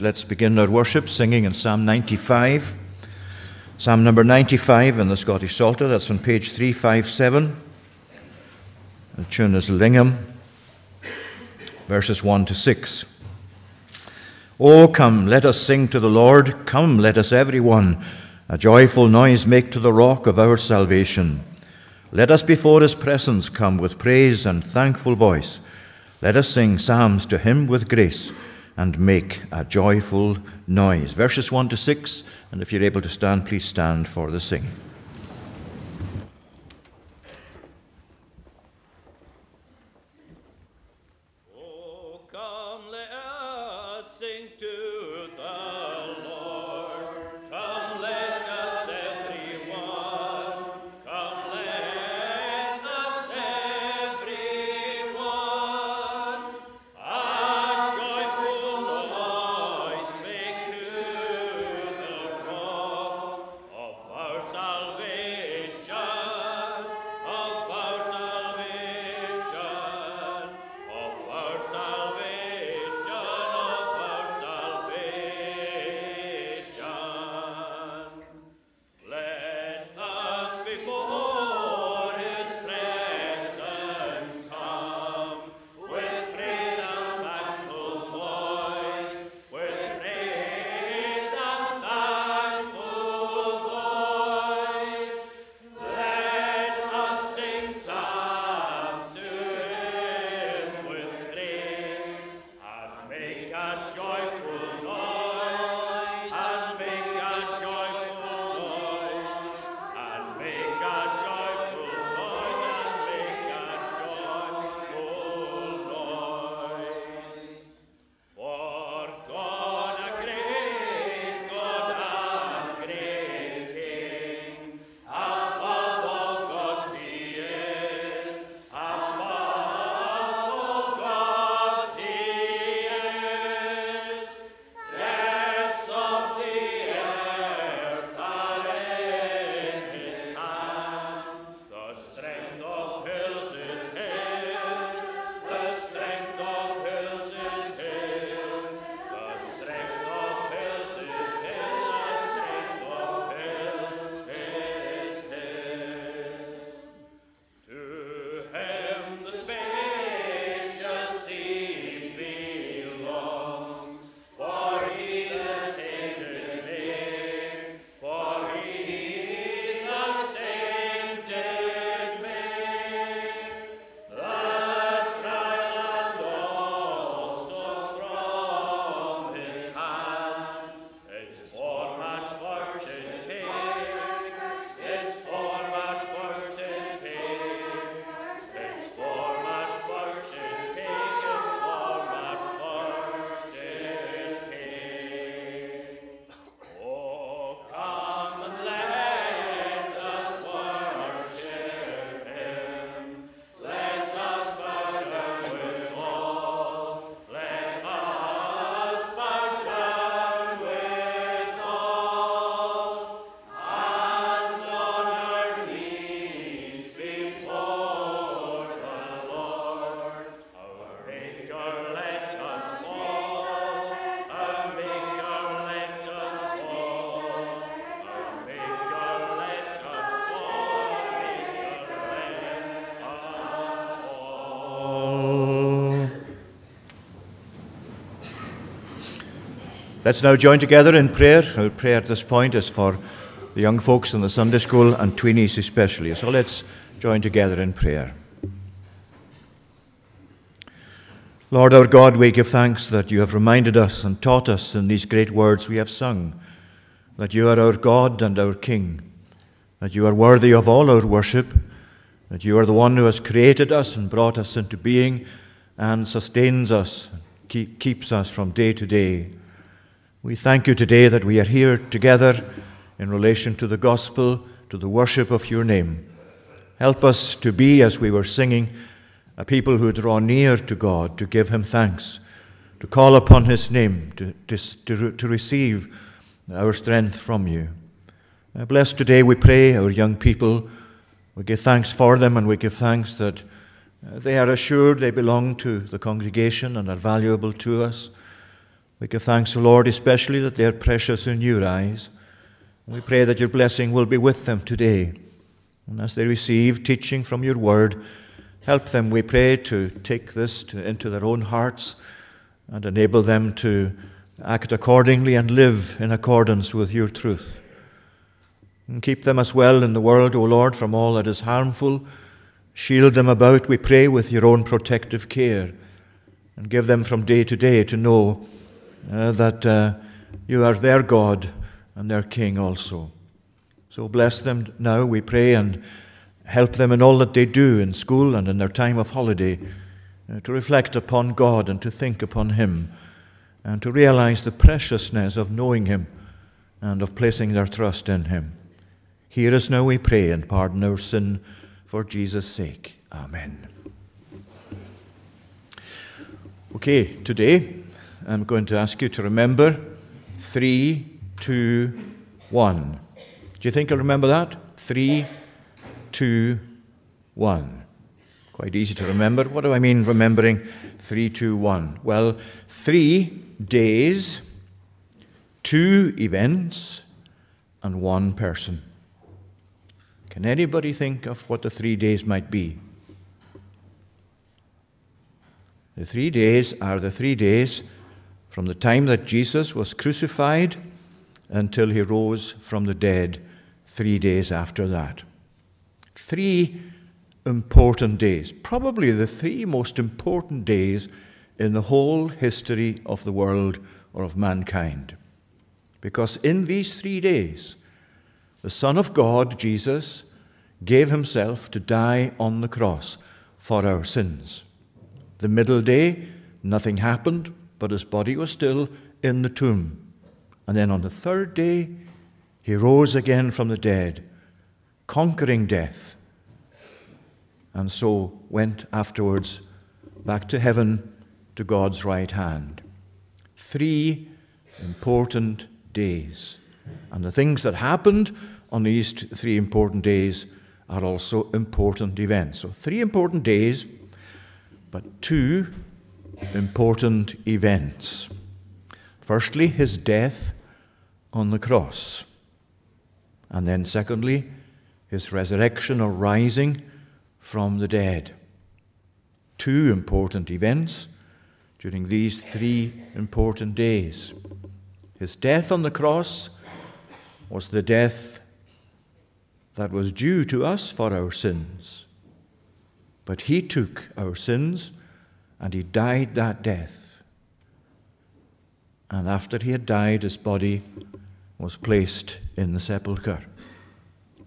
let's begin our worship singing in Psalm 95. Psalm number 95 in the Scottish Psalter, that's on page 357. The tune is Lingham, verses 1 to 6. Oh, come, let us sing to the Lord. Come, let us every one a joyful noise make to the rock of our salvation. Let us before his presence come with praise and thankful voice. Let us sing psalms to him with grace and make a joyful noise. Verses 1 to 6, and if you're able to stand, please stand for the singing. Let's now join together in prayer. Our prayer at this point is for the young folks in the Sunday school and tweenies especially. So let's join together in prayer. Lord our God, we give thanks that you have reminded us and taught us in these great words we have sung that you are our God and our King, that you are worthy of all our worship, that you are the one who has created us and brought us into being and sustains us, keep, keeps us from day to day. We thank you today that we are here together in relation to the gospel, to the worship of your name. Help us to be, as we were singing, a people who draw near to God, to give him thanks, to call upon his name, to, to, to, to receive our strength from you. Uh, bless today, we pray, our young people. We give thanks for them and we give thanks that uh, they are assured they belong to the congregation and are valuable to us We give thanks, O Lord, especially that they are precious in your eyes. We pray that your blessing will be with them today. And as they receive teaching from your word, help them, we pray, to take this to, into their own hearts and enable them to act accordingly and live in accordance with your truth. And keep them as well in the world, O Lord, from all that is harmful. Shield them about, we pray, with your own protective care. And give them from day to day to know uh, that uh, you are their God and their King also. So bless them now, we pray, and help them in all that they do in school and in their time of holiday uh, to reflect upon God and to think upon Him and to realize the preciousness of knowing Him and of placing their trust in Him. Hear us now, we pray, and pardon our sin for Jesus' sake. Amen. Okay, today I'm going to ask you to remember three, two, one. Do you think you'll remember that? Three, two, one. Quite easy to remember. What do I mean remembering three, two, one? Well, three days, two events, and one person. Can anybody think of what the three days might be? The three days are the three days from the time that Jesus was crucified until he rose from the dead three days after that. Three important days, probably the three most important days in the whole history of the world or of mankind. Because in these three days, the Son of God, Jesus, gave himself to die on the cross for our sins. The middle day, nothing happened, but his body was still in the tomb. And then on the third day, he rose again from the dead, conquering death, and so went afterwards back to heaven to God's right hand. Three important days. And the things that happened on these three important days are also important events. So, three important days, but two important events. Firstly, his death on the cross. And then, secondly, his resurrection or rising from the dead. Two important events during these three important days. His death on the cross was the death that was due to us for our sins. But he took our sins and he died that death. And after he had died, his body was placed in the sepulchre.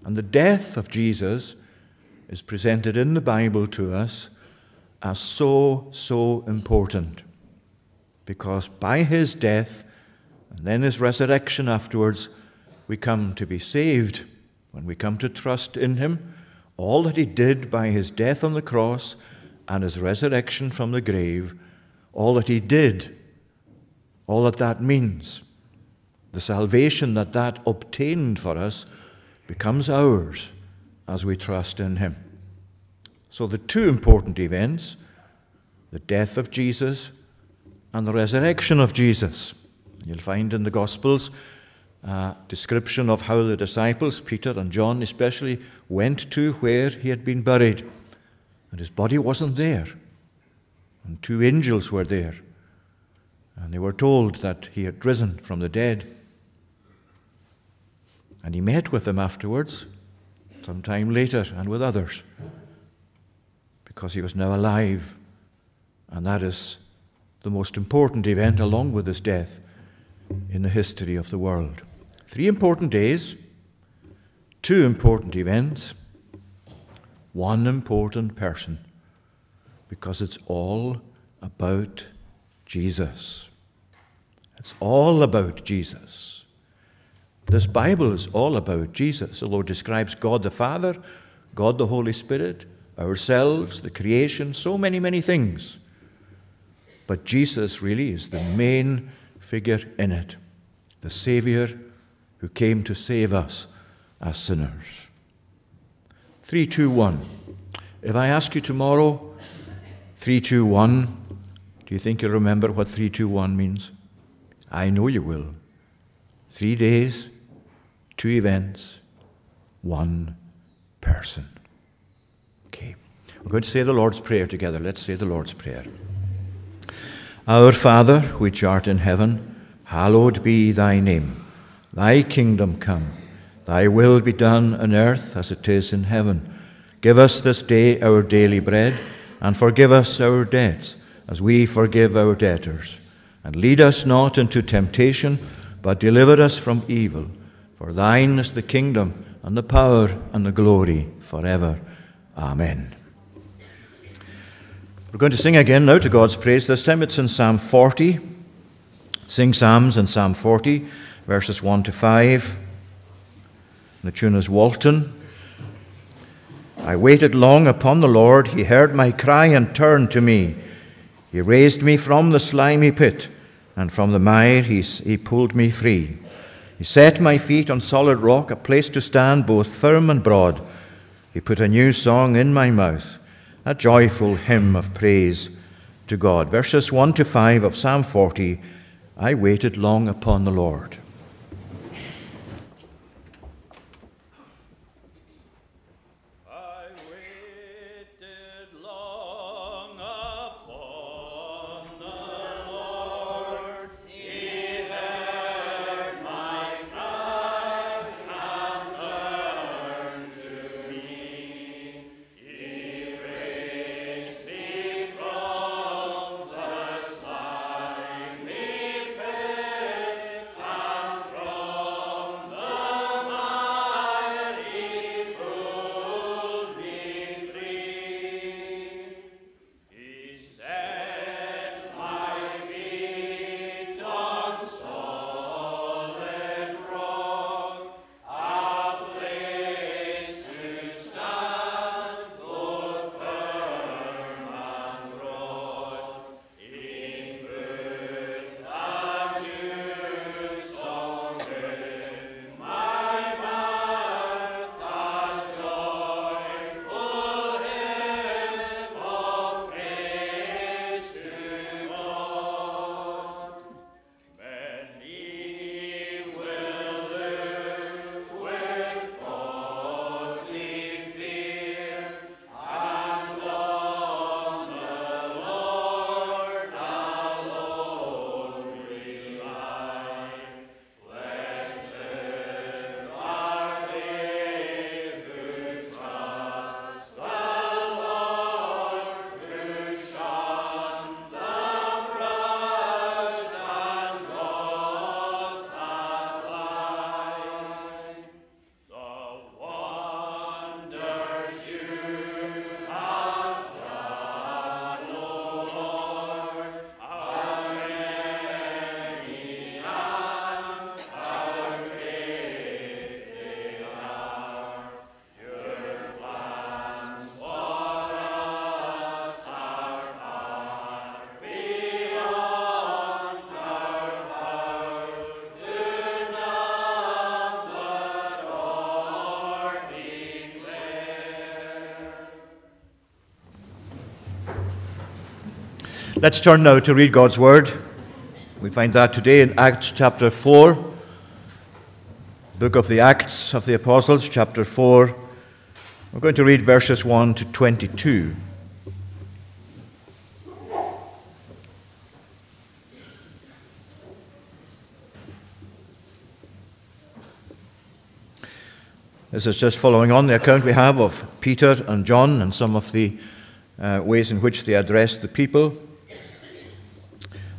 And the death of Jesus is presented in the Bible to us as so, so important. Because by his death and then his resurrection afterwards, we come to be saved. When we come to trust in him, all that he did by his death on the cross and his resurrection from the grave, all that he did, all that that means, the salvation that that obtained for us becomes ours as we trust in him. So, the two important events the death of Jesus and the resurrection of Jesus. You'll find in the Gospels a description of how the disciples, Peter and John especially, went to where he had been buried. And his body wasn't there. And two angels were there. And they were told that he had risen from the dead. And he met with them afterwards, some time later, and with others, because he was now alive. And that is the most important event, along with his death, in the history of the world. Three important days, two important events one important person because it's all about Jesus. It's all about Jesus. This Bible is all about Jesus, although it describes God the Father, God the Holy Spirit, ourselves, the creation, so many, many things. But Jesus really is the main figure in it, the Savior who came to save us as sinners. 321. If I ask you tomorrow, 321, do you think you'll remember what 321 means? I know you will. Three days, two events, one person. Okay. We're going to say the Lord's Prayer together. Let's say the Lord's Prayer. Our Father, which art in heaven, hallowed be thy name. Thy kingdom come, thy will be done on earth as it is in heaven. Give us this day our daily bread, and forgive us our debts, as we forgive our debtors. And lead us not into temptation, but deliver us from evil. For thine is the kingdom, and the power, and the glory, forever. Amen. We're going to sing again now to God's praise. This time it's in Psalm 40. Sing Psalms in Psalm 40, verses 1 to 5. The tune is Walton. I waited long upon the Lord. He heard my cry and turned to me. He raised me from the slimy pit, and from the mire he, he pulled me free. He set my feet on solid rock, a place to stand both firm and broad. He put a new song in my mouth, a joyful hymn of praise to God. Verses 1 to 5 of Psalm 40 I waited long upon the Lord. Let's turn now to read God's Word. We find that today in Acts chapter 4, book of the Acts of the Apostles, chapter 4. We're going to read verses 1 to 22. This is just following on the account we have of Peter and John and some of the uh, ways in which they addressed the people.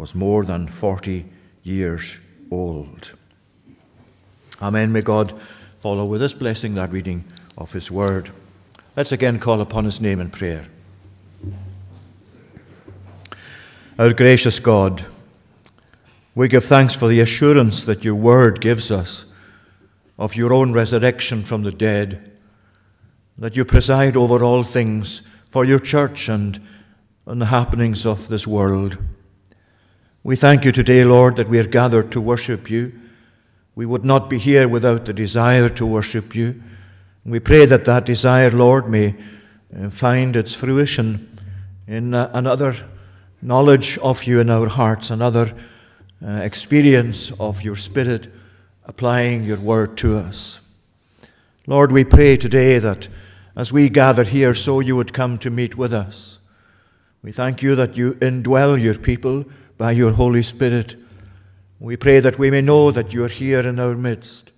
was more than forty years old. Amen. May God follow with this blessing that reading of His Word. Let's again call upon his name in prayer. Our gracious God, we give thanks for the assurance that your word gives us of your own resurrection from the dead, that you preside over all things for your church and, and the happenings of this world. We thank you today, Lord, that we are gathered to worship you. We would not be here without the desire to worship you. We pray that that desire, Lord, may uh, find its fruition in uh, another knowledge of you in our hearts, another uh, experience of your Spirit applying your word to us. Lord, we pray today that as we gather here, so you would come to meet with us. We thank you that you indwell your people by your Holy Spirit. We pray that we may know that you are here in our midst.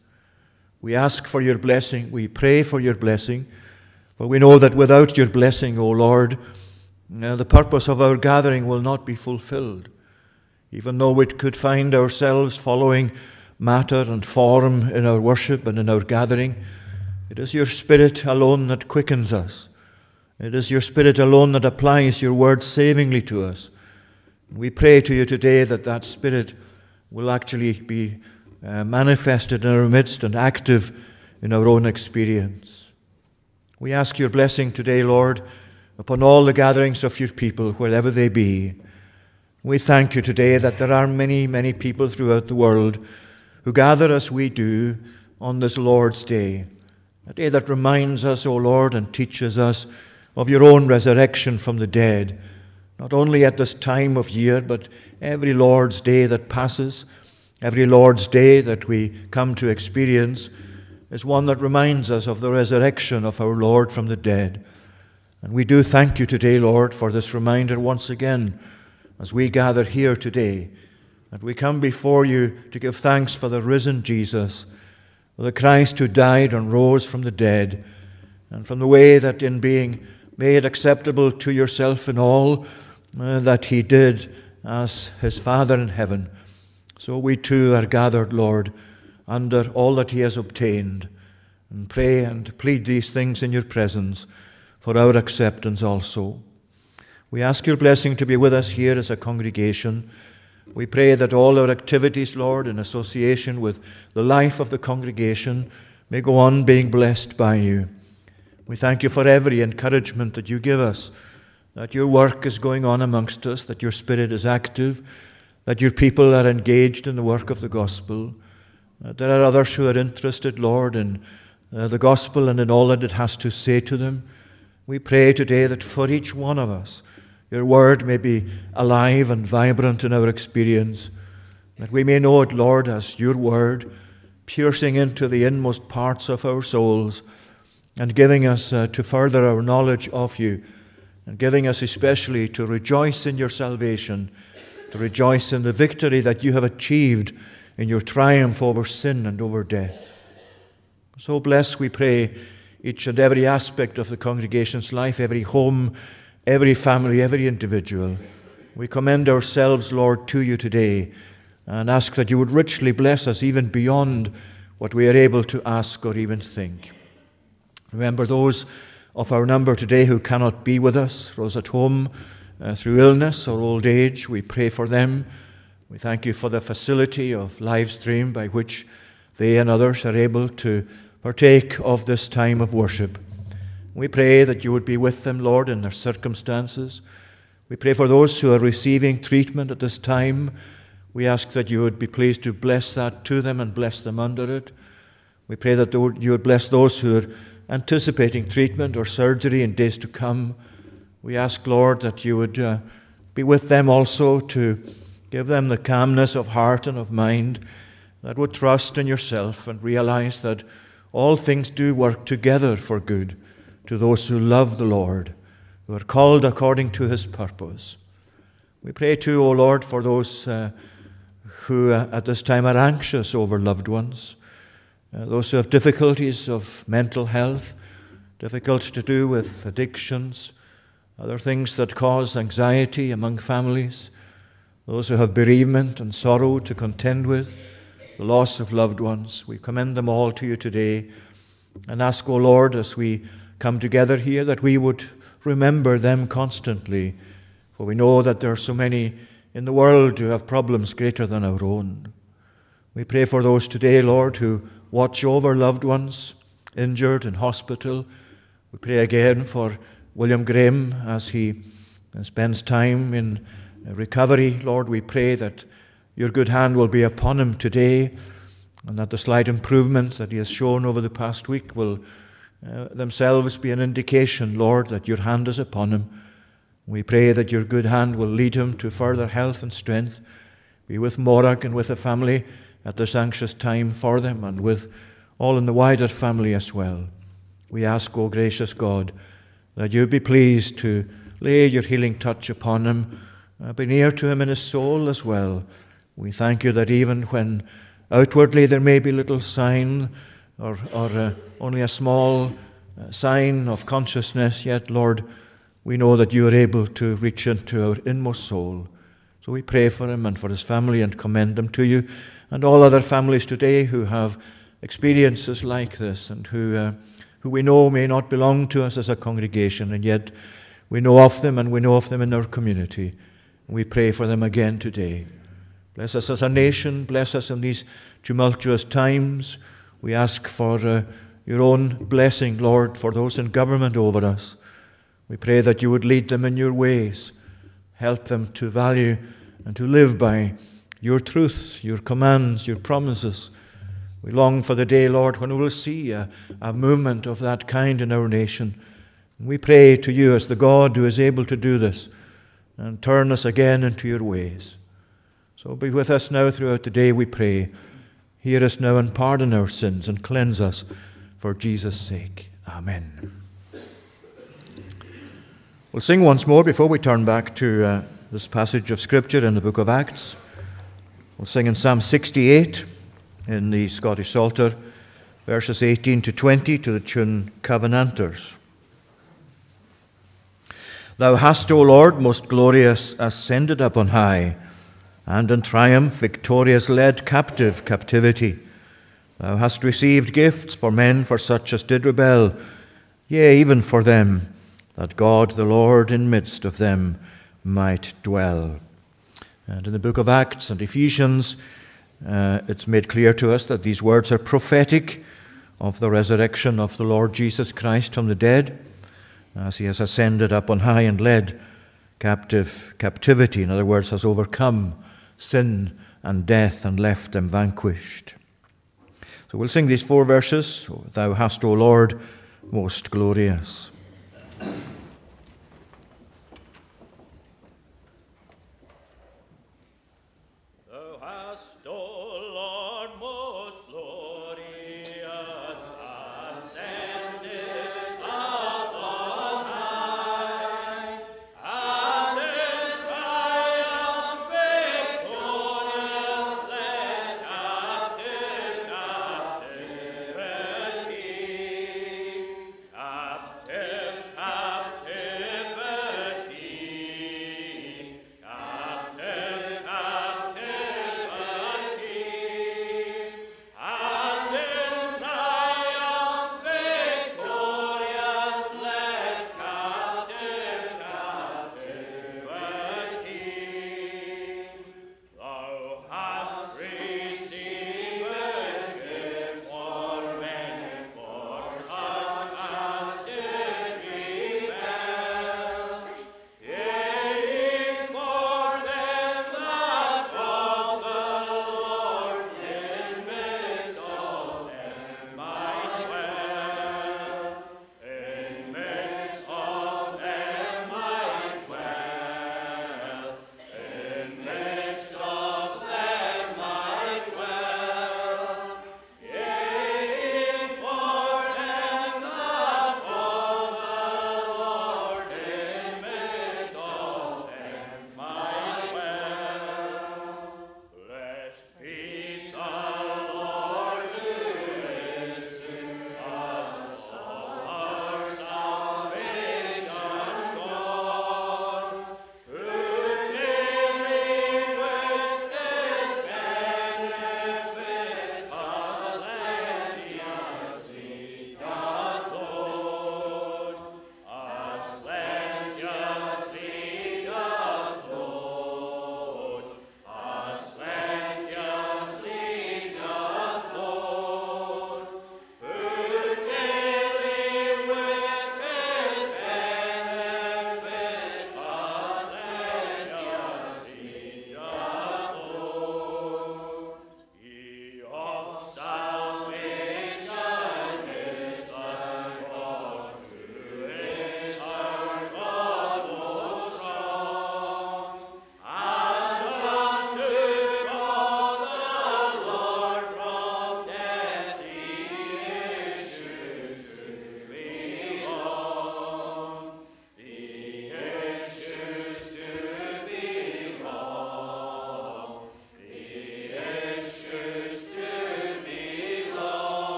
We ask for your blessing. We pray for your blessing. For we know that without your blessing, O Lord, uh, the purpose of our gathering will not be fulfilled. Even though we could find ourselves following matter and form in our worship and in our gathering, it is your Spirit alone that quickens us. It is your Spirit alone that applies your word savingly to us. We pray to you today that that Spirit will actually be uh, manifested in our midst and active in our own experience. We ask your blessing today, Lord, upon all the gatherings of your people, wherever they be. We thank you today that there are many, many people throughout the world who gather as we do on this Lord's Day, a day that reminds us, O Lord, and teaches us of your own resurrection from the dead, not only at this time of year, but every Lord's Day that passes Every Lord's Day that we come to experience is one that reminds us of the resurrection of our Lord from the dead. And we do thank you today, Lord, for this reminder once again as we gather here today. That we come before you to give thanks for the risen Jesus, for the Christ who died and rose from the dead, and from the way that in being made acceptable to yourself in all uh, that he did as his Father in heaven so we too are gathered, Lord, under all that He has obtained, and pray and plead these things in your presence for our acceptance also. We ask your blessing to be with us here as a congregation. We pray that all our activities, Lord, in association with the life of the congregation, may go on being blessed by you. We thank you for every encouragement that you give us, that your work is going on amongst us, that your Spirit is active, that your people are engaged in the work of the gospel. that there are others who are interested, Lord, in uh, the gospel and in all that it has to say to them. We pray today that for each one of us, your word may be alive and vibrant in our experience, that we may know it, Lord, as your word, piercing into the inmost parts of our souls and giving us uh, to further our knowledge of you, and giving us especially to rejoice in your salvation, to rejoice in the victory that you have achieved in your triumph over sin and over death. So bless, we pray, each and every aspect of the congregation's life, every home, every family, every individual. We commend ourselves, Lord, to you today and ask that you would richly bless us even beyond what we are able to ask or even think. Remember those of our number today who cannot be with us, those at home uh, through illness or old age. We pray for them. We thank you for the facility of live stream by which they and others are able to partake of this time of worship. We pray that you would be with them, Lord, in their circumstances. We pray for those who are receiving treatment at this time. We ask that you would be pleased to bless that to them and bless them under it. We pray that you would bless those who are anticipating treatment or surgery in days to come. We ask, Lord, that you would uh, be with them also to give them the calmness of heart and of mind that would trust in yourself and realize that all things do work together for good to those who love the Lord, who are called according to his purpose. We pray too, O Lord, for those uh, who uh, at this time are anxious over loved ones. Uh, those who have difficulties of mental health, difficult to do with addictions, other things that cause anxiety among families, those who have bereavement and sorrow to contend with, the loss of loved ones. We commend them all to you today and ask, O Lord, as we come together here, that we would remember them constantly, for we know that there are so many in the world who have problems greater than our own. We pray for those today, Lord, who watch over loved ones injured in hospital. We pray again for William Graham as he spends time in recovery. Lord, we pray that your good hand will be upon him today and that the slight improvements that he has shown over the past week will uh, themselves be an indication, Lord, that your hand is upon him. We pray that your good hand will lead him to further health and strength. Be with Morag and with the family at this anxious time for them and with all in the wider family as well. We ask, O gracious God, that you be pleased to lay your healing touch upon him, uh, be near to him in his soul as well. We thank you that even when outwardly there may be little sign or, or uh, only a small uh, sign of consciousness, yet, Lord, we know that you are able to reach into our inmost soul. So we pray for him and for his family and commend them to you and all other families today who have experiences like this and who, uh, who we know may not belong to us as a congregation, and yet we know of them and we know of them in our community. We pray for them again today. Bless us as a nation, bless us in these tumultuous times. We ask for uh, your own blessing, Lord, for those in government over us. We pray that you would lead them in your ways, help them to value and to live by your truths, your commands, your promises. We long for the day, Lord, when we will see a, a movement of that kind in our nation. And we pray to you as the God who is able to do this and turn us again into your ways. So be with us now throughout the day, we pray. Hear us now and pardon our sins and cleanse us for Jesus' sake. Amen. We'll sing once more before we turn back to uh, this passage of Scripture in the book of Acts. We'll sing in Psalm 68 in the Scottish Psalter, verses 18 to 20 to the tune Covenanters. Thou hast, O Lord, most glorious, ascended up on high, and in triumph victorious led captive captivity. Thou hast received gifts for men, for such as did rebel, yea, even for them, that God the Lord in midst of them might dwell. And in the book of Acts and Ephesians, uh, it's made clear to us that these words are prophetic of the resurrection of the Lord Jesus Christ from the dead, as he has ascended up on high and led captive captivity, in other words, has overcome sin and death and left them vanquished. So we'll sing these four verses Thou hast, O Lord, most glorious.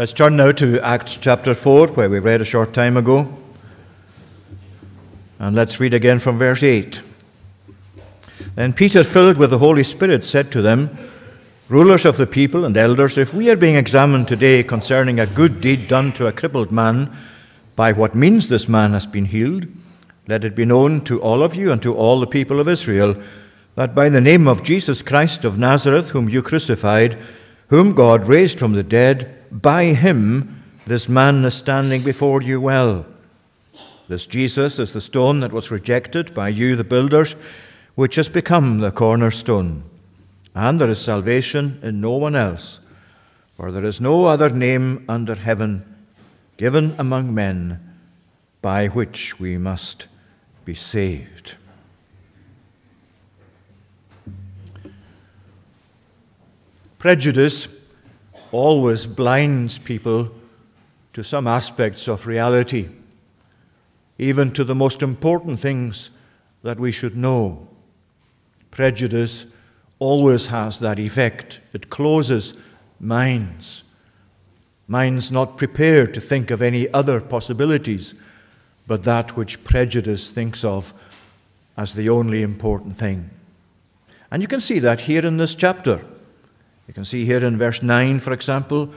Let's turn now to Acts chapter 4, where we read a short time ago. And let's read again from verse 8. Then Peter, filled with the Holy Spirit, said to them, Rulers of the people and elders, if we are being examined today concerning a good deed done to a crippled man, by what means this man has been healed, let it be known to all of you and to all the people of Israel that by the name of Jesus Christ of Nazareth, whom you crucified, whom God raised from the dead, by him this man is standing before you well. This Jesus is the stone that was rejected by you, the builders, which has become the cornerstone. And there is salvation in no one else, for there is no other name under heaven given among men by which we must be saved. Prejudice always blinds people to some aspects of reality, even to the most important things that we should know. Prejudice always has that effect. It closes minds, minds not prepared to think of any other possibilities but that which prejudice thinks of as the only important thing. And you can see that here in this chapter You can see here in verse 9, for example,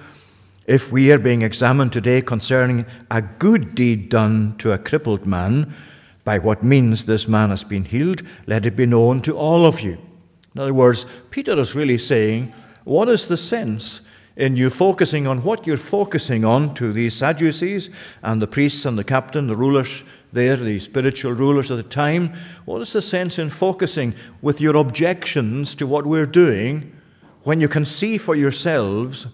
if we are being examined today concerning a good deed done to a crippled man, by what means this man has been healed, let it be known to all of you. In other words, Peter is really saying, what is the sense in you focusing on what you're focusing on to these Sadducees and the priests and the captain, the rulers there, the spiritual rulers of the time? What is the sense in focusing with your objections to what we're doing when you can see for yourselves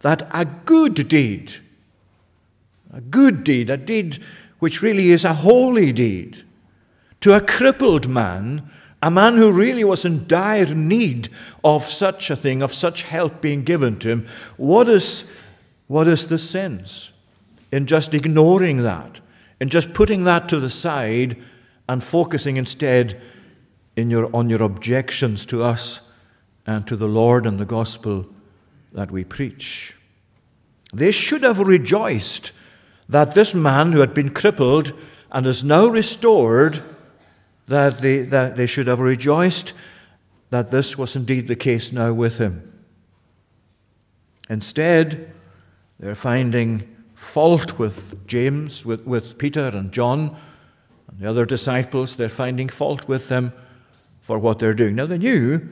that a good deed, a good deed, a deed which really is a holy deed, to a crippled man, a man who really was in dire need of such a thing, of such help being given to him, what is, what is the sense in just ignoring that, in just putting that to the side and focusing instead in your, on your objections to us and to the Lord and the gospel that we preach? They should have rejoiced that this man who had been crippled and is now restored, that they, that they should have rejoiced that this was indeed the case now with him. Instead, they're finding fault with James, with, with Peter and John and the other disciples. They're finding fault with them for what they're doing. Now, they knew,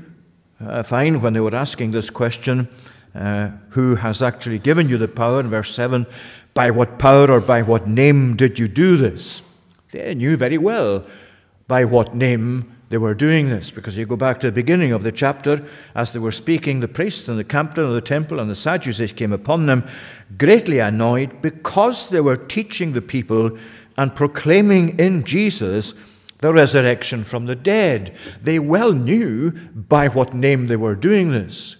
uh, fine, when they were asking this question, uh, who has actually given you the power, in verse 7, by what power or by what name did you do this? They knew very well by what name they were doing this, because you go back to the beginning of the chapter, as they were speaking, the priests and the captain of the temple and the Sadducees came upon them, greatly annoyed, because they were teaching the people and proclaiming in Jesus the resurrection from the dead. They well knew by what name they were doing this.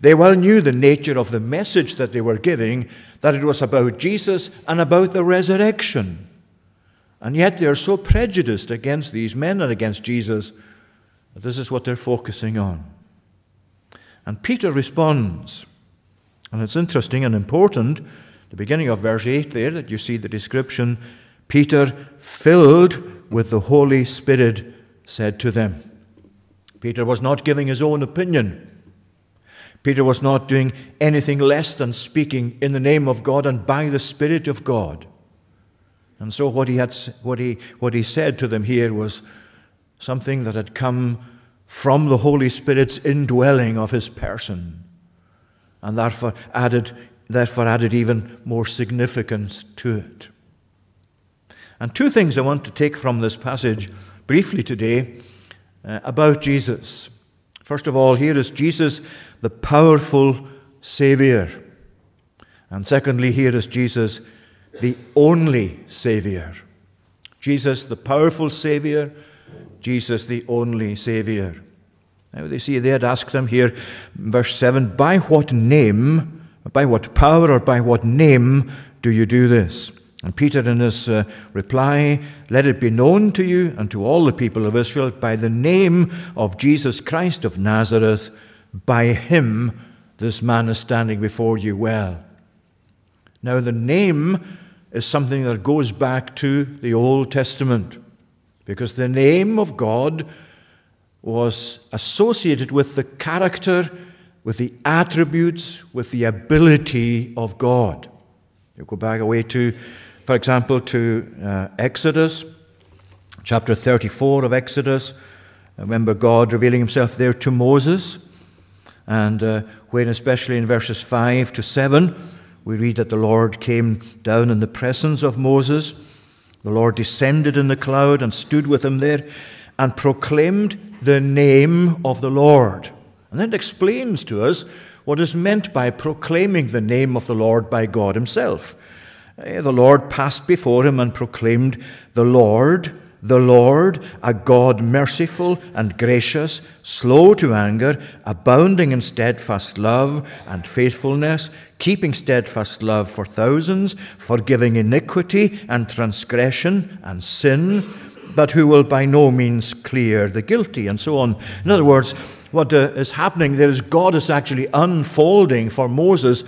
They well knew the nature of the message that they were giving, that it was about Jesus and about the resurrection. And yet they are so prejudiced against these men and against Jesus that this is what they're focusing on. And Peter responds. And it's interesting and important, the beginning of verse 8 there, that you see the description Peter, filled with the Holy Spirit, said to them. Peter was not giving his own opinion. Peter was not doing anything less than speaking in the name of God and by the Spirit of God. And so what he, had, what he, what he said to them here was something that had come from the Holy Spirit's indwelling of his person, and therefore added, therefore added even more significance to it. And two things I want to take from this passage briefly today uh, about Jesus. First of all, here is Jesus, the powerful Savior. And secondly, here is Jesus, the only Savior. Jesus, the powerful Savior, Jesus, the only Savior. Now they see they had asked them here, verse 7, by what name, by what power, or by what name do you do this? And Peter, in his uh, reply, let it be known to you and to all the people of Israel by the name of Jesus Christ of Nazareth, by him this man is standing before you well. Now, the name is something that goes back to the Old Testament because the name of God was associated with the character, with the attributes, with the ability of God. You go back away to for example, to uh, Exodus, chapter 34 of Exodus. Remember God revealing himself there to Moses. And uh, when, especially in verses 5 to 7, we read that the Lord came down in the presence of Moses. The Lord descended in the cloud and stood with him there and proclaimed the name of the Lord. And then it explains to us what is meant by proclaiming the name of the Lord by God Himself. Eh, the Lord passed before him and proclaimed, The Lord, the Lord, a God merciful and gracious, slow to anger, abounding in steadfast love and faithfulness, keeping steadfast love for thousands, forgiving iniquity and transgression and sin, but who will by no means clear the guilty, and so on. In other words, what uh, is happening there is God is actually unfolding for Moses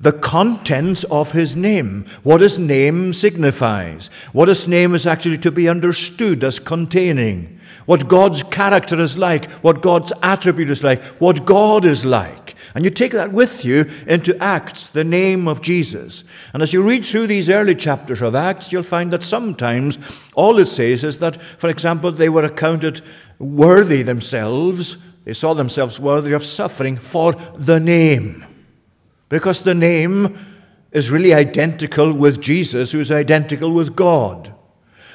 the contents of his name, what his name signifies, what his name is actually to be understood as containing, what God's character is like, what God's attribute is like, what God is like. And you take that with you into Acts, the name of Jesus. And as you read through these early chapters of Acts, you'll find that sometimes all it says is that, for example, they were accounted worthy themselves. They saw themselves worthy of suffering for the name. Because the name is really identical with Jesus, who is identical with God.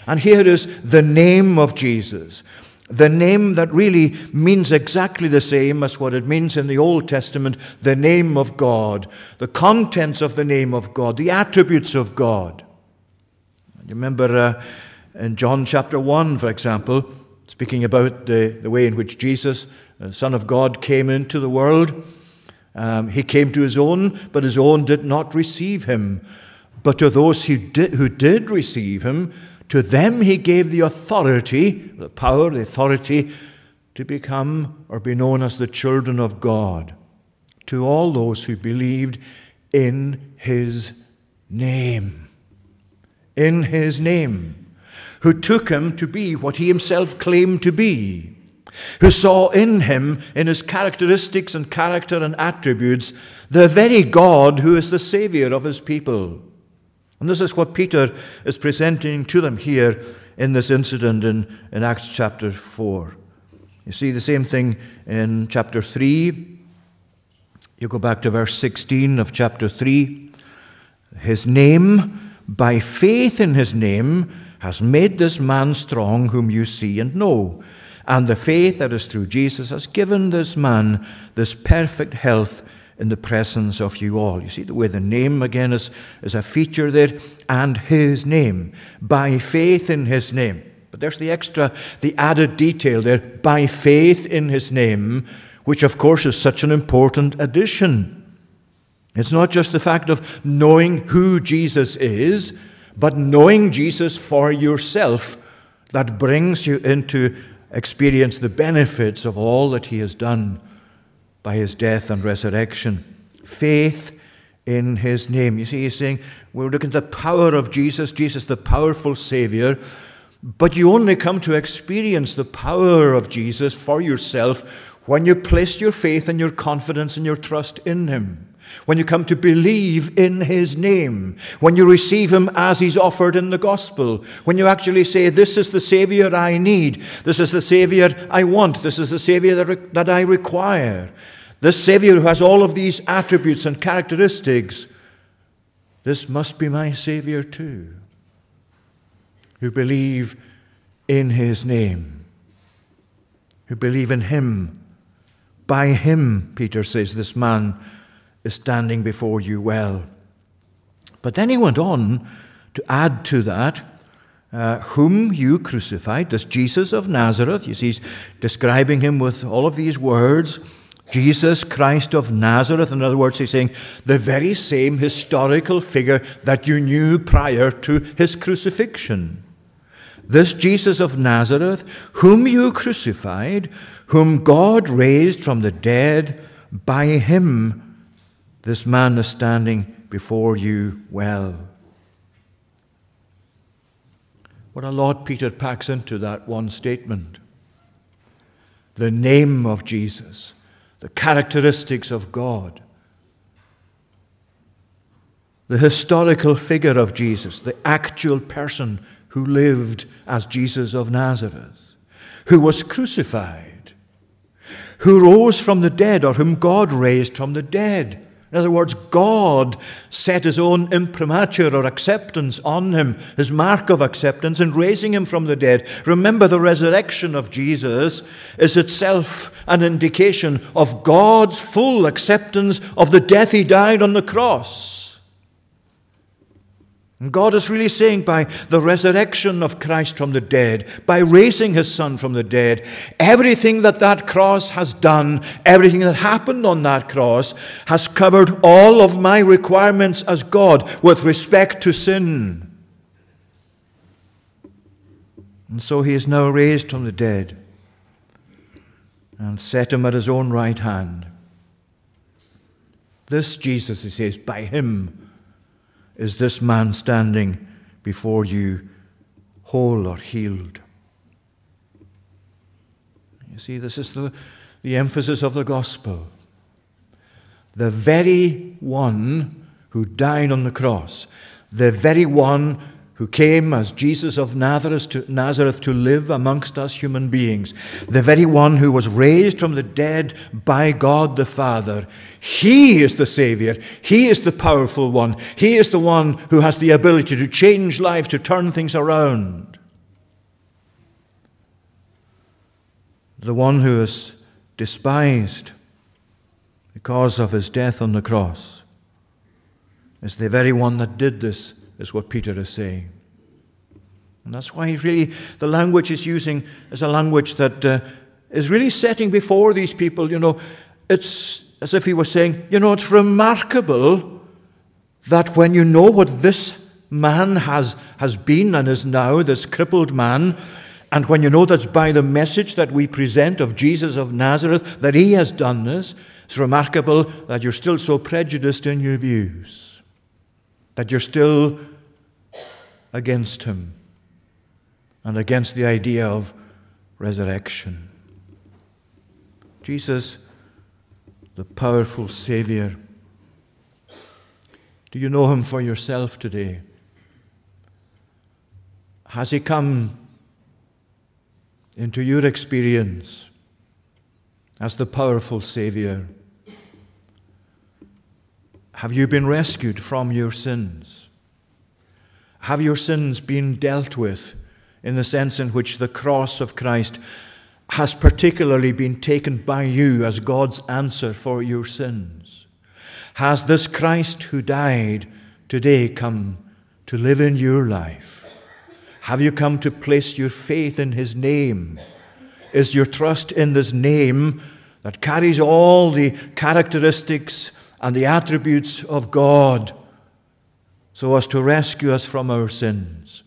And here is the name of Jesus. The name that really means exactly the same as what it means in the Old Testament the name of God, the contents of the name of God, the attributes of God. You remember uh, in John chapter 1, for example, speaking about the, the way in which Jesus, the Son of God, came into the world. Um, he came to his own, but his own did not receive him. But to those who did, who did receive him, to them he gave the authority, the power, the authority to become or be known as the children of God, to all those who believed in his name. In his name. Who took him to be what he himself claimed to be. Who saw in him, in his characteristics and character and attributes, the very God who is the Savior of his people. And this is what Peter is presenting to them here in this incident in, in Acts chapter 4. You see the same thing in chapter 3. You go back to verse 16 of chapter 3. His name, by faith in his name, has made this man strong whom you see and know. And the faith that is through Jesus has given this man this perfect health in the presence of you all. You see the way the name again is, is a feature there, and his name, by faith in his name. But there's the extra, the added detail there, by faith in his name, which of course is such an important addition. It's not just the fact of knowing who Jesus is, but knowing Jesus for yourself that brings you into experience the benefits of all that he has done by his death and resurrection. Faith in his name. You see, he's saying we're looking at the power of Jesus, Jesus, the powerful Savior, but you only come to experience the power of Jesus for yourself when you place your faith and your confidence and your trust in him. When you come to believe in his name, when you receive him as he's offered in the gospel, when you actually say, This is the Savior I need, this is the Savior I want, this is the Savior that, that I require. This Savior who has all of these attributes and characteristics, this must be my Savior too, who believe in His name, who believe in Him. By Him, Peter says, this man is standing before you well. But then he went on to add to that, uh, whom you crucified, this Jesus of Nazareth. You see, he's describing him with all of these words Jesus Christ of Nazareth, in other words, he's saying the very same historical figure that you knew prior to his crucifixion. This Jesus of Nazareth, whom you crucified, whom God raised from the dead, by him this man is standing before you well. What a lot Peter packs into that one statement. The name of Jesus the characteristics of God. The historical figure of Jesus, the actual person who lived as Jesus of Nazareth, who was crucified, who rose from the dead, or whom God raised from the dead. In other words, God set his own imprimatur or acceptance on him, his mark of acceptance, in raising him from the dead. Remember, the resurrection of Jesus is itself an indication of God's full acceptance of the death he died on the cross. And God is really saying by the resurrection of Christ from the dead, by raising his Son from the dead, everything that that cross has done, everything that happened on that cross, has covered all of my requirements as God with respect to sin. And so he is now raised from the dead and set him at his own right hand. This Jesus, he says, by him is this man standing before you whole or healed? You see, this is the, the emphasis of the gospel the very one who died on the cross, the very one who came as Jesus of Nazareth to, Nazareth to live amongst us human beings, the very one who was raised from the dead by God the Father, he is the Savior. He is the powerful one. He is the one who has the ability to change life, to turn things around. The one who is despised because of his death on the cross is the very one that did this is what Peter is saying. And that's why he's really, the language he's using is a language that uh, is really setting before these people, you know, it's as if he was saying, you know, it's remarkable that when you know what this man has, has been and is now, this crippled man, and when you know that's by the message that we present of Jesus of Nazareth that he has done this, it's remarkable that you're still so prejudiced in your views that you're still against him and against the idea of resurrection. Jesus, the powerful Savior, do you know him for yourself today? Has he come into your experience as the powerful Savior? Have you been rescued from your sins? Have your sins been dealt with in the sense in which the cross of Christ has particularly been taken by you as God's answer for your sins? Has this Christ who died today come to live in your life? Have you come to place your faith in his name? Is your trust in this name that carries all the characteristics and the attributes of God so as to rescue us from our sins.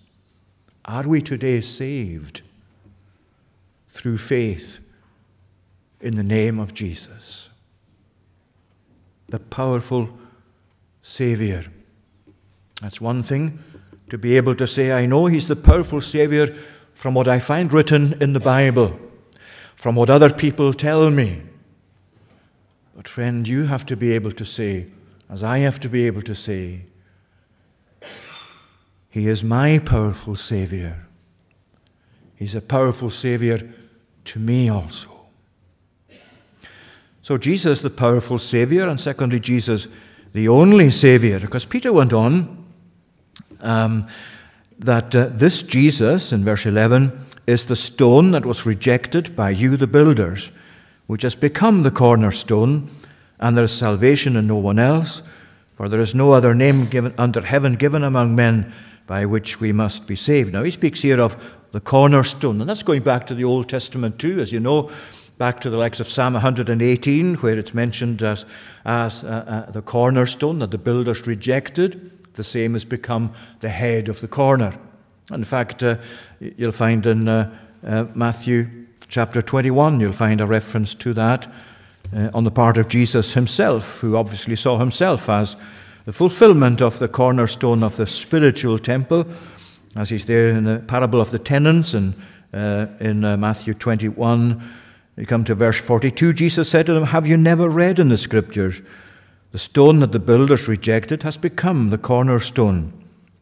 Are we today saved through faith in the name of Jesus? The powerful Savior. That's one thing to be able to say, I know He's the powerful Savior from what I find written in the Bible, from what other people tell me. But, friend, you have to be able to say, as I have to be able to say, He is my powerful Savior. He's a powerful Savior to me also. So, Jesus, the powerful Savior, and secondly, Jesus, the only Savior. Because Peter went on um, that uh, this Jesus, in verse 11, is the stone that was rejected by you, the builders which has become the cornerstone, and there is salvation in no one else, for there is no other name given under heaven given among men by which we must be saved. Now he speaks here of the cornerstone, and that's going back to the Old Testament too, as you know, back to the likes of Psalm 118, where it's mentioned as, as uh, uh, the cornerstone that the builders rejected. The same has become the head of the corner. In fact, uh, you'll find in uh, uh, Matthew chapter 21, you'll find a reference to that uh, on the part of Jesus himself, who obviously saw himself as the fulfillment of the cornerstone of the spiritual temple, as he's there in the parable of the tenants and uh, in uh, Matthew 21. You come to verse 42, Jesus said to them, Have you never read in the scriptures, the stone that the builders rejected has become the cornerstone?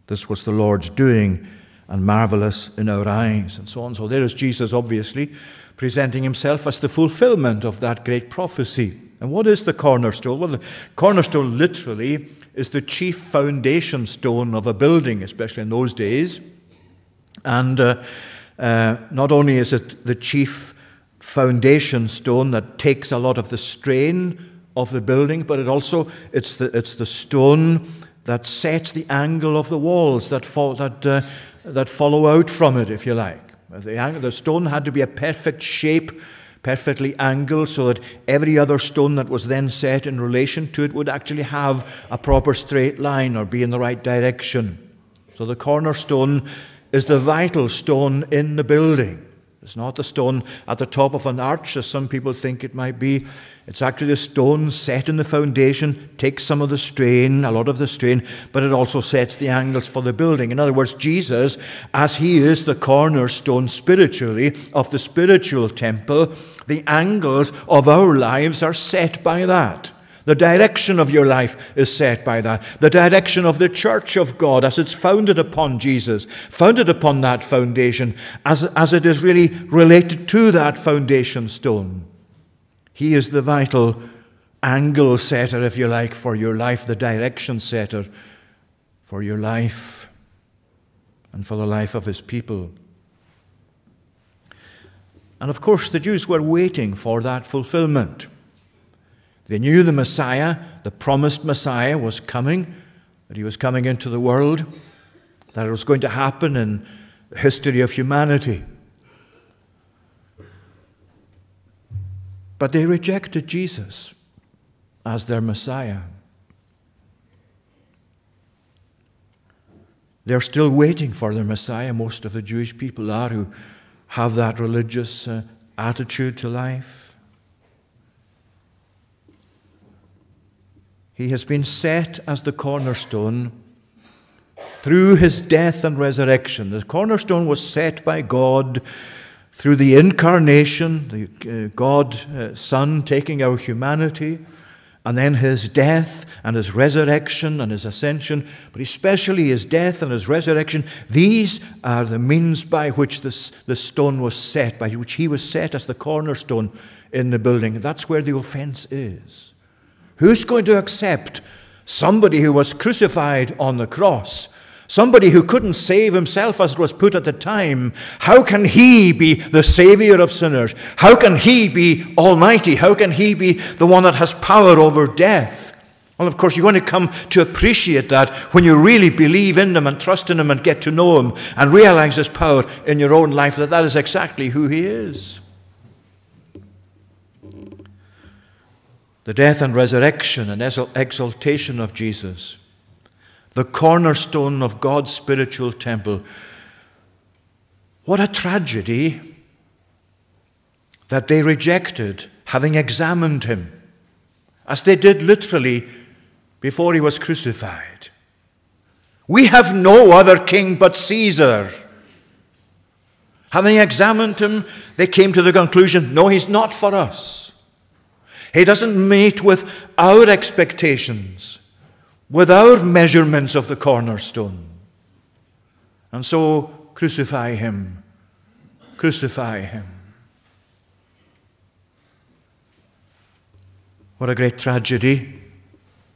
This was the Lord's doing and marvelous in our eyes, and so on. So there is Jesus, obviously, presenting himself as the fulfillment of that great prophecy. And what is the cornerstone? Well, the cornerstone literally is the chief foundation stone of a building, especially in those days. And uh, uh, not only is it the chief foundation stone that takes a lot of the strain of the building, but it also it's the, it's the stone that sets the angle of the walls that, fall, that uh, that follow out from it, if you like. The, the stone had to be a perfect shape, perfectly angled, so that every other stone that was then set in relation to it would actually have a proper straight line or be in the right direction. So the cornerstone is the vital stone in the building. It's not the stone at the top of an arch, as some people think it might be. It's actually the stone set in the foundation, takes some of the strain, a lot of the strain, but it also sets the angles for the building. In other words, Jesus, as he is the cornerstone spiritually of the spiritual temple, the angles of our lives are set by that. The direction of your life is set by that. The direction of the church of God as it's founded upon Jesus, founded upon that foundation, as, as it is really related to that foundation stone. He is the vital angle setter, if you like, for your life, the direction setter for your life and for the life of his people. And of course, the Jews were waiting for that fulfillment. They knew the Messiah, the promised Messiah, was coming, that he was coming into the world, that it was going to happen in the history of humanity. But they rejected Jesus as their Messiah. They're still waiting for their Messiah. Most of the Jewish people are who have that religious uh, attitude to life. He has been set as the cornerstone through his death and resurrection. The cornerstone was set by God through the incarnation, the uh, God uh, Son taking our humanity, and then his death and his resurrection and his ascension, but especially his death and his resurrection. These are the means by which this, the stone was set, by which he was set as the cornerstone in the building. That's where the offense is. Who's going to accept somebody who was crucified on the cross? Somebody who couldn't save himself, as it was put at the time. How can he be the Savior of sinners? How can he be Almighty? How can he be the one that has power over death? Well, of course, you're going to come to appreciate that when you really believe in Him and trust in Him and get to know Him and realize His power in your own life, that that is exactly who He is. The death and resurrection and exaltation of Jesus, the cornerstone of God's spiritual temple. What a tragedy that they rejected having examined him, as they did literally before he was crucified. We have no other king but Caesar. Having examined him, they came to the conclusion no, he's not for us. He doesn't meet with our expectations, with our measurements of the cornerstone. And so crucify him. Crucify him. What a great tragedy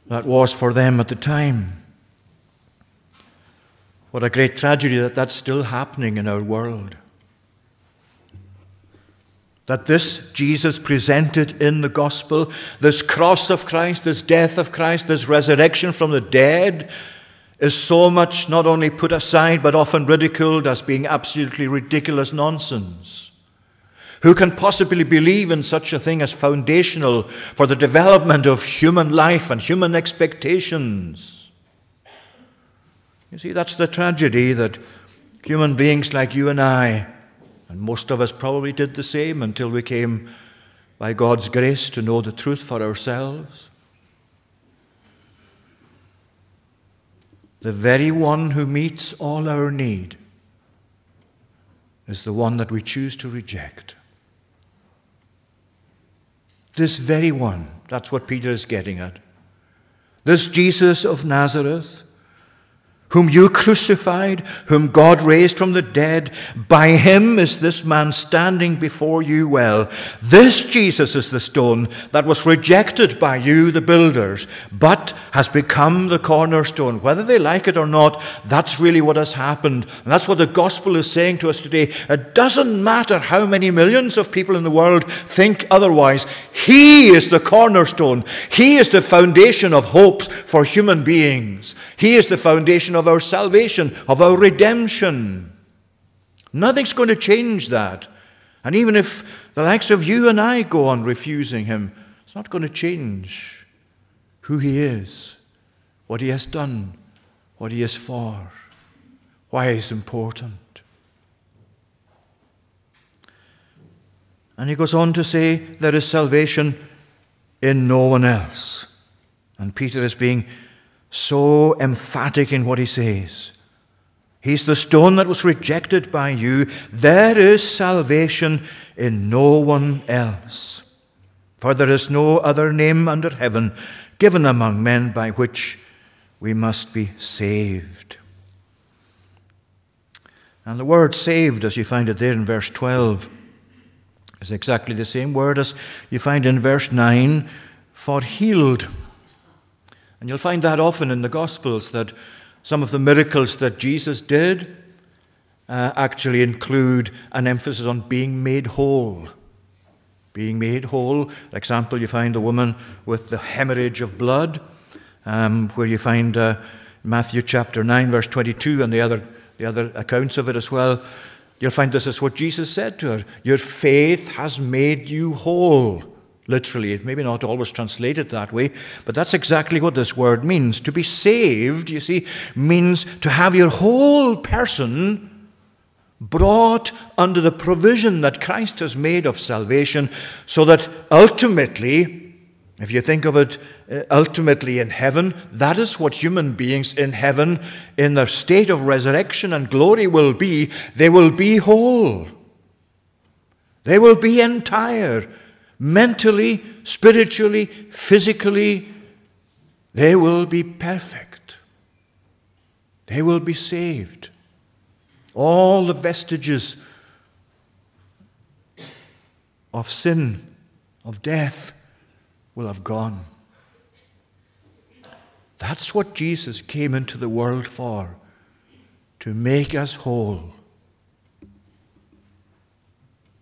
that was for them at the time. What a great tragedy that that's still happening in our world that this Jesus presented in the gospel, this cross of Christ, this death of Christ, this resurrection from the dead, is so much not only put aside but often ridiculed as being absolutely ridiculous nonsense. Who can possibly believe in such a thing as foundational for the development of human life and human expectations? You see, that's the tragedy that human beings like you and I and most of us probably did the same until we came, by God's grace, to know the truth for ourselves. The very one who meets all our need is the one that we choose to reject. This very one, that's what Peter is getting at. This Jesus of Nazareth whom you crucified, whom God raised from the dead. By him is this man standing before you well. This Jesus is the stone that was rejected by you, the builders, but has become the cornerstone. Whether they like it or not, that's really what has happened. And that's what the gospel is saying to us today. It doesn't matter how many millions of people in the world think otherwise. He is the cornerstone. He is the foundation of hopes for human beings. He is the foundation of our salvation, of our redemption. Nothing's going to change that. And even if the likes of you and I go on refusing Him, it's not going to change who He is, what He has done, what He is for, why He's important. And He goes on to say, There is salvation in no one else. And Peter is being so emphatic in what he says. He's the stone that was rejected by you. There is salvation in no one else. For there is no other name under heaven given among men by which we must be saved. And the word saved, as you find it there in verse 12, is exactly the same word as you find in verse 9 for healed. And you'll find that often in the Gospels that some of the miracles that Jesus did uh, actually include an emphasis on being made whole. Being made whole. For Example, you find the woman with the hemorrhage of blood, um, where you find uh, Matthew chapter 9, verse 22, and the other, the other accounts of it as well. You'll find this is what Jesus said to her Your faith has made you whole. Literally, it maybe not always translated that way, but that's exactly what this word means. To be saved, you see, means to have your whole person brought under the provision that Christ has made of salvation, so that ultimately, if you think of it uh, ultimately in heaven, that is what human beings in heaven, in their state of resurrection and glory, will be. They will be whole, they will be entire mentally, spiritually, physically, they will be perfect. They will be saved. All the vestiges of sin, of death, will have gone. That's what Jesus came into the world for to make us whole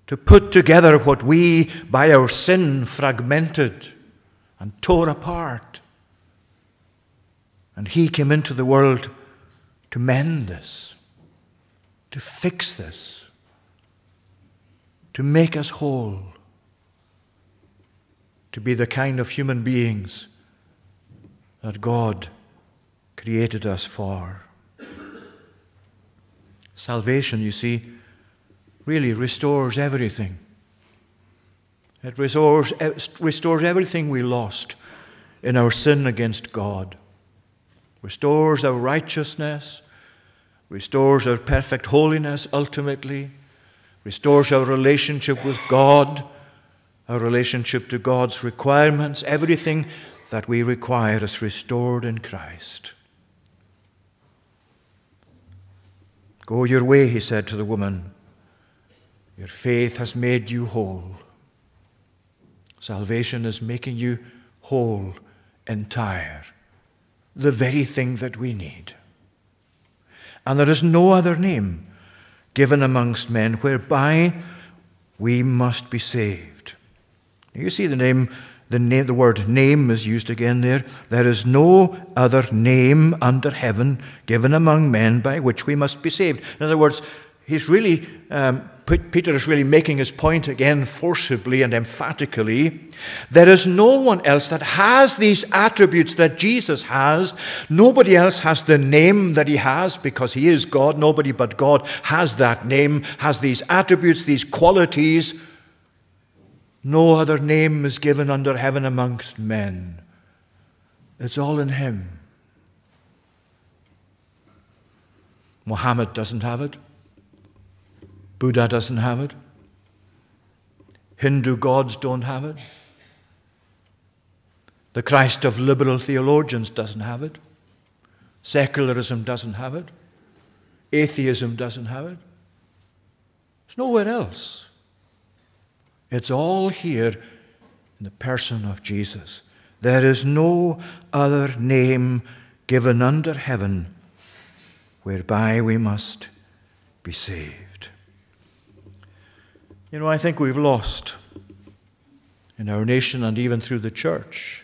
to put together what we, by our sin, fragmented and tore apart. And He came into the world to mend this, to fix this, to make us whole, to be the kind of human beings that God created us for. Salvation, you see, really restores everything. It restores, restores everything we lost in our sin against God, restores our righteousness, restores our perfect holiness ultimately, restores our relationship with God, our relationship to God's requirements, everything that we require is restored in Christ. Go your way, he said to the woman. Your faith has made you whole. Salvation is making you whole, entire, the very thing that we need. And there is no other name given amongst men whereby we must be saved. You see the name, the name, the word name is used again there. There is no other name under heaven given among men by which we must be saved. In other words, he's really um, Peter is really making his point again forcibly and emphatically. There is no one else that has these attributes that Jesus has. Nobody else has the name that he has because he is God. Nobody but God has that name, has these attributes, these qualities. No other name is given under heaven amongst men. It's all in him. Muhammad doesn't have it. Buddha doesn't have it. Hindu gods don't have it. The Christ of liberal theologians doesn't have it. Secularism doesn't have it. Atheism doesn't have it. It's nowhere else. It's all here in the person of Jesus. There is no other name given under heaven whereby we must be saved. You know, I think we've lost in our nation and even through the church,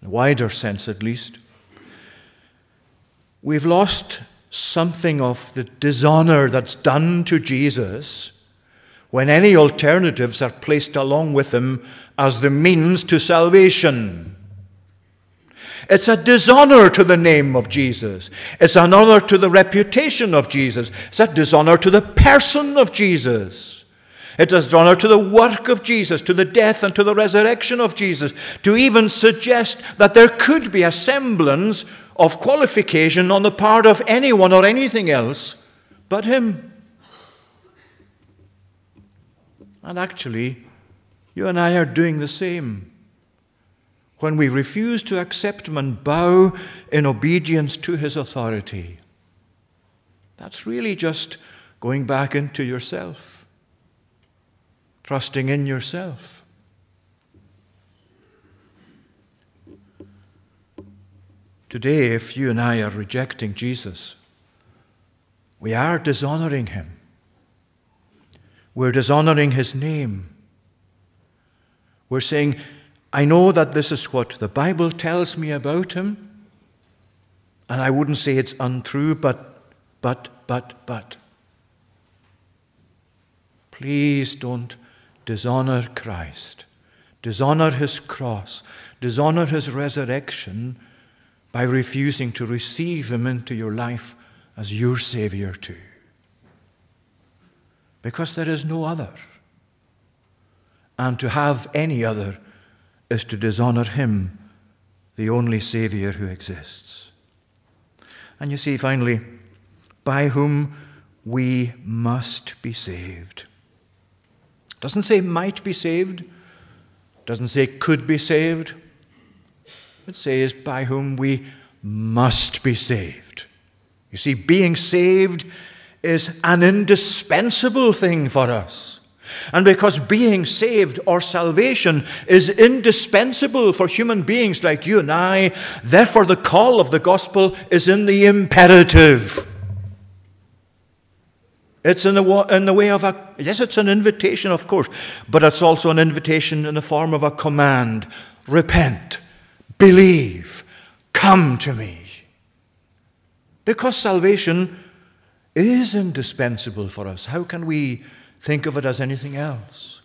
in a wider sense at least, we've lost something of the dishonor that's done to Jesus when any alternatives are placed along with him as the means to salvation. It's a dishonor to the name of Jesus. It's an honor to the reputation of Jesus. It's a dishonor to the person of Jesus. It does honor to the work of Jesus, to the death and to the resurrection of Jesus, to even suggest that there could be a semblance of qualification on the part of anyone or anything else but Him. And actually, you and I are doing the same. when we refuse to accept Him and bow in obedience to His authority, that's really just going back into yourself, trusting in yourself. Today, if you and I are rejecting Jesus, we are dishonoring Him. We're dishonoring His name. We're saying, I know that this is what the Bible tells me about him, and I wouldn't say it's untrue, but, but, but, but. Please don't dishonor Christ, dishonor his cross, dishonor his resurrection by refusing to receive him into your life as your Savior, too. Because there is no other. And to have any other is to dishonor him, the only Savior who exists. And you see, finally, by whom we must be saved. Doesn't say might be saved, doesn't say could be saved. It says by whom we must be saved. You see, being saved is an indispensable thing for us. And because being saved or salvation is indispensable for human beings like you and I, therefore the call of the gospel is in the imperative. It's in the, in the way of a, yes, it's an invitation, of course, but it's also an invitation in the form of a command repent, believe, come to me. Because salvation is indispensable for us. How can we think of it as anything else.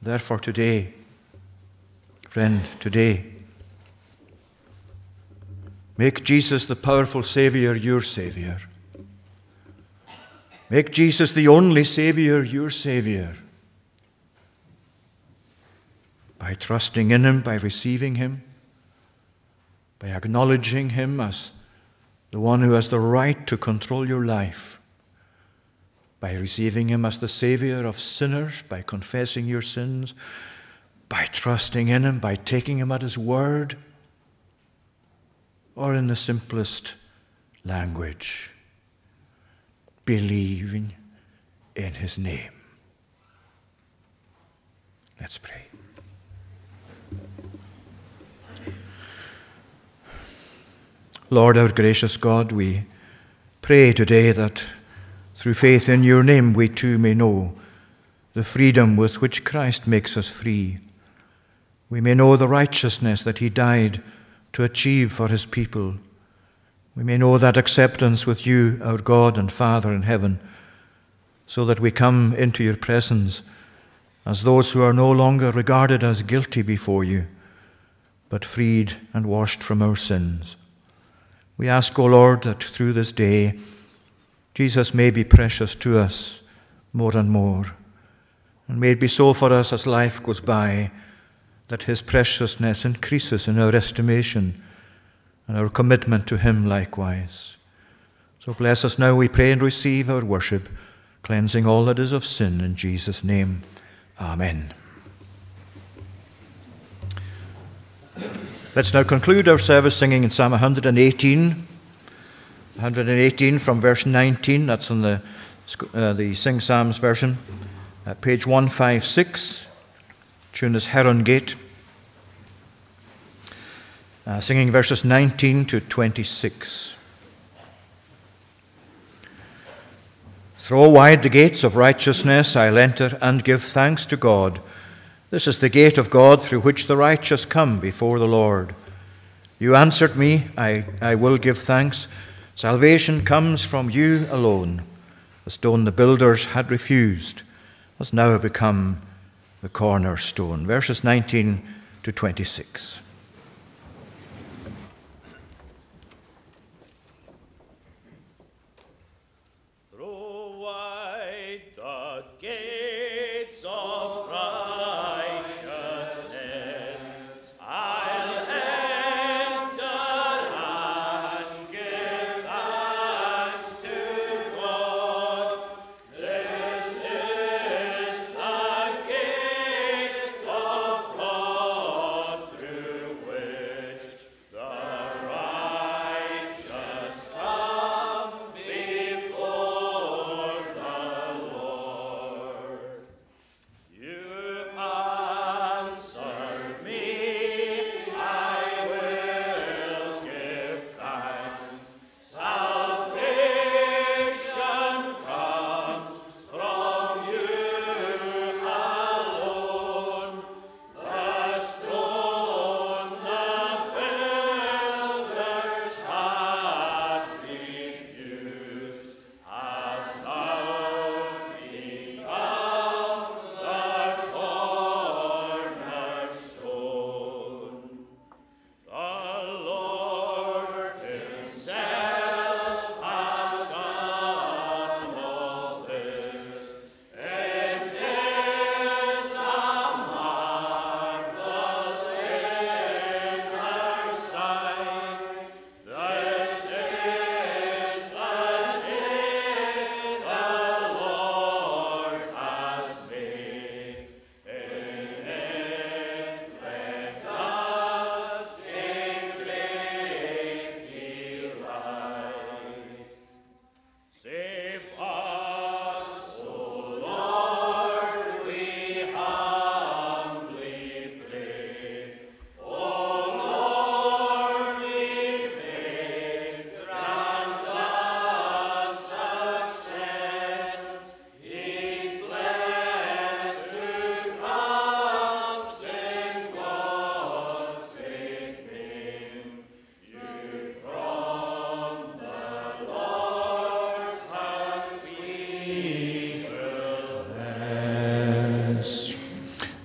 Therefore, today, friend, today, make Jesus the powerful Savior your Savior. Make Jesus the only Savior your Savior. By trusting in Him, by receiving Him, by acknowledging Him as the one who has the right to control your life by receiving Him as the Savior of sinners, by confessing your sins, by trusting in Him, by taking Him at His word, or in the simplest language, believing in His name. Let's pray. Lord, our gracious God, we pray today that through faith in your name, we too may know the freedom with which Christ makes us free. We may know the righteousness that he died to achieve for his people. We may know that acceptance with you, our God and Father in heaven, so that we come into your presence as those who are no longer regarded as guilty before you, but freed and washed from our sins. We ask, O Lord, that through this day, Jesus may be precious to us more and more. And may it be so for us as life goes by that his preciousness increases in our estimation and our commitment to him likewise. So bless us now, we pray, and receive our worship, cleansing all that is of sin in Jesus' name. Amen. Let's now conclude our service singing in Psalm 118. 118 from verse 19. That's on the, uh, the Sing Psalms version. Uh, page 156. Tune is Heron Gate. Uh, singing verses 19 to 26. Throw wide the gates of righteousness, I'll enter and give thanks to God. This is the gate of God through which the righteous come before the Lord. You answered me, I, I will give thanks. Salvation comes from you alone. The stone the builders had refused has now become the cornerstone. Verses 19 to 26.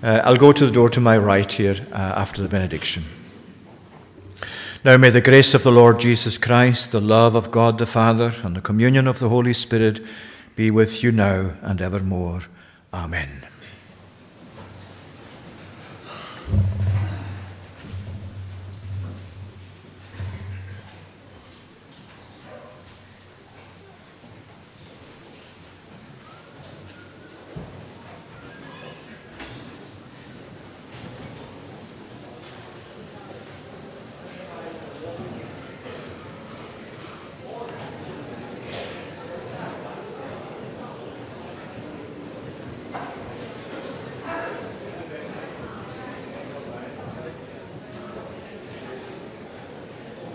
Uh, I'll go to the door to my right here uh, after the benediction. Now may the grace of the Lord Jesus Christ, the love of God the Father, and the communion of the Holy Spirit be with you now and evermore. Amen.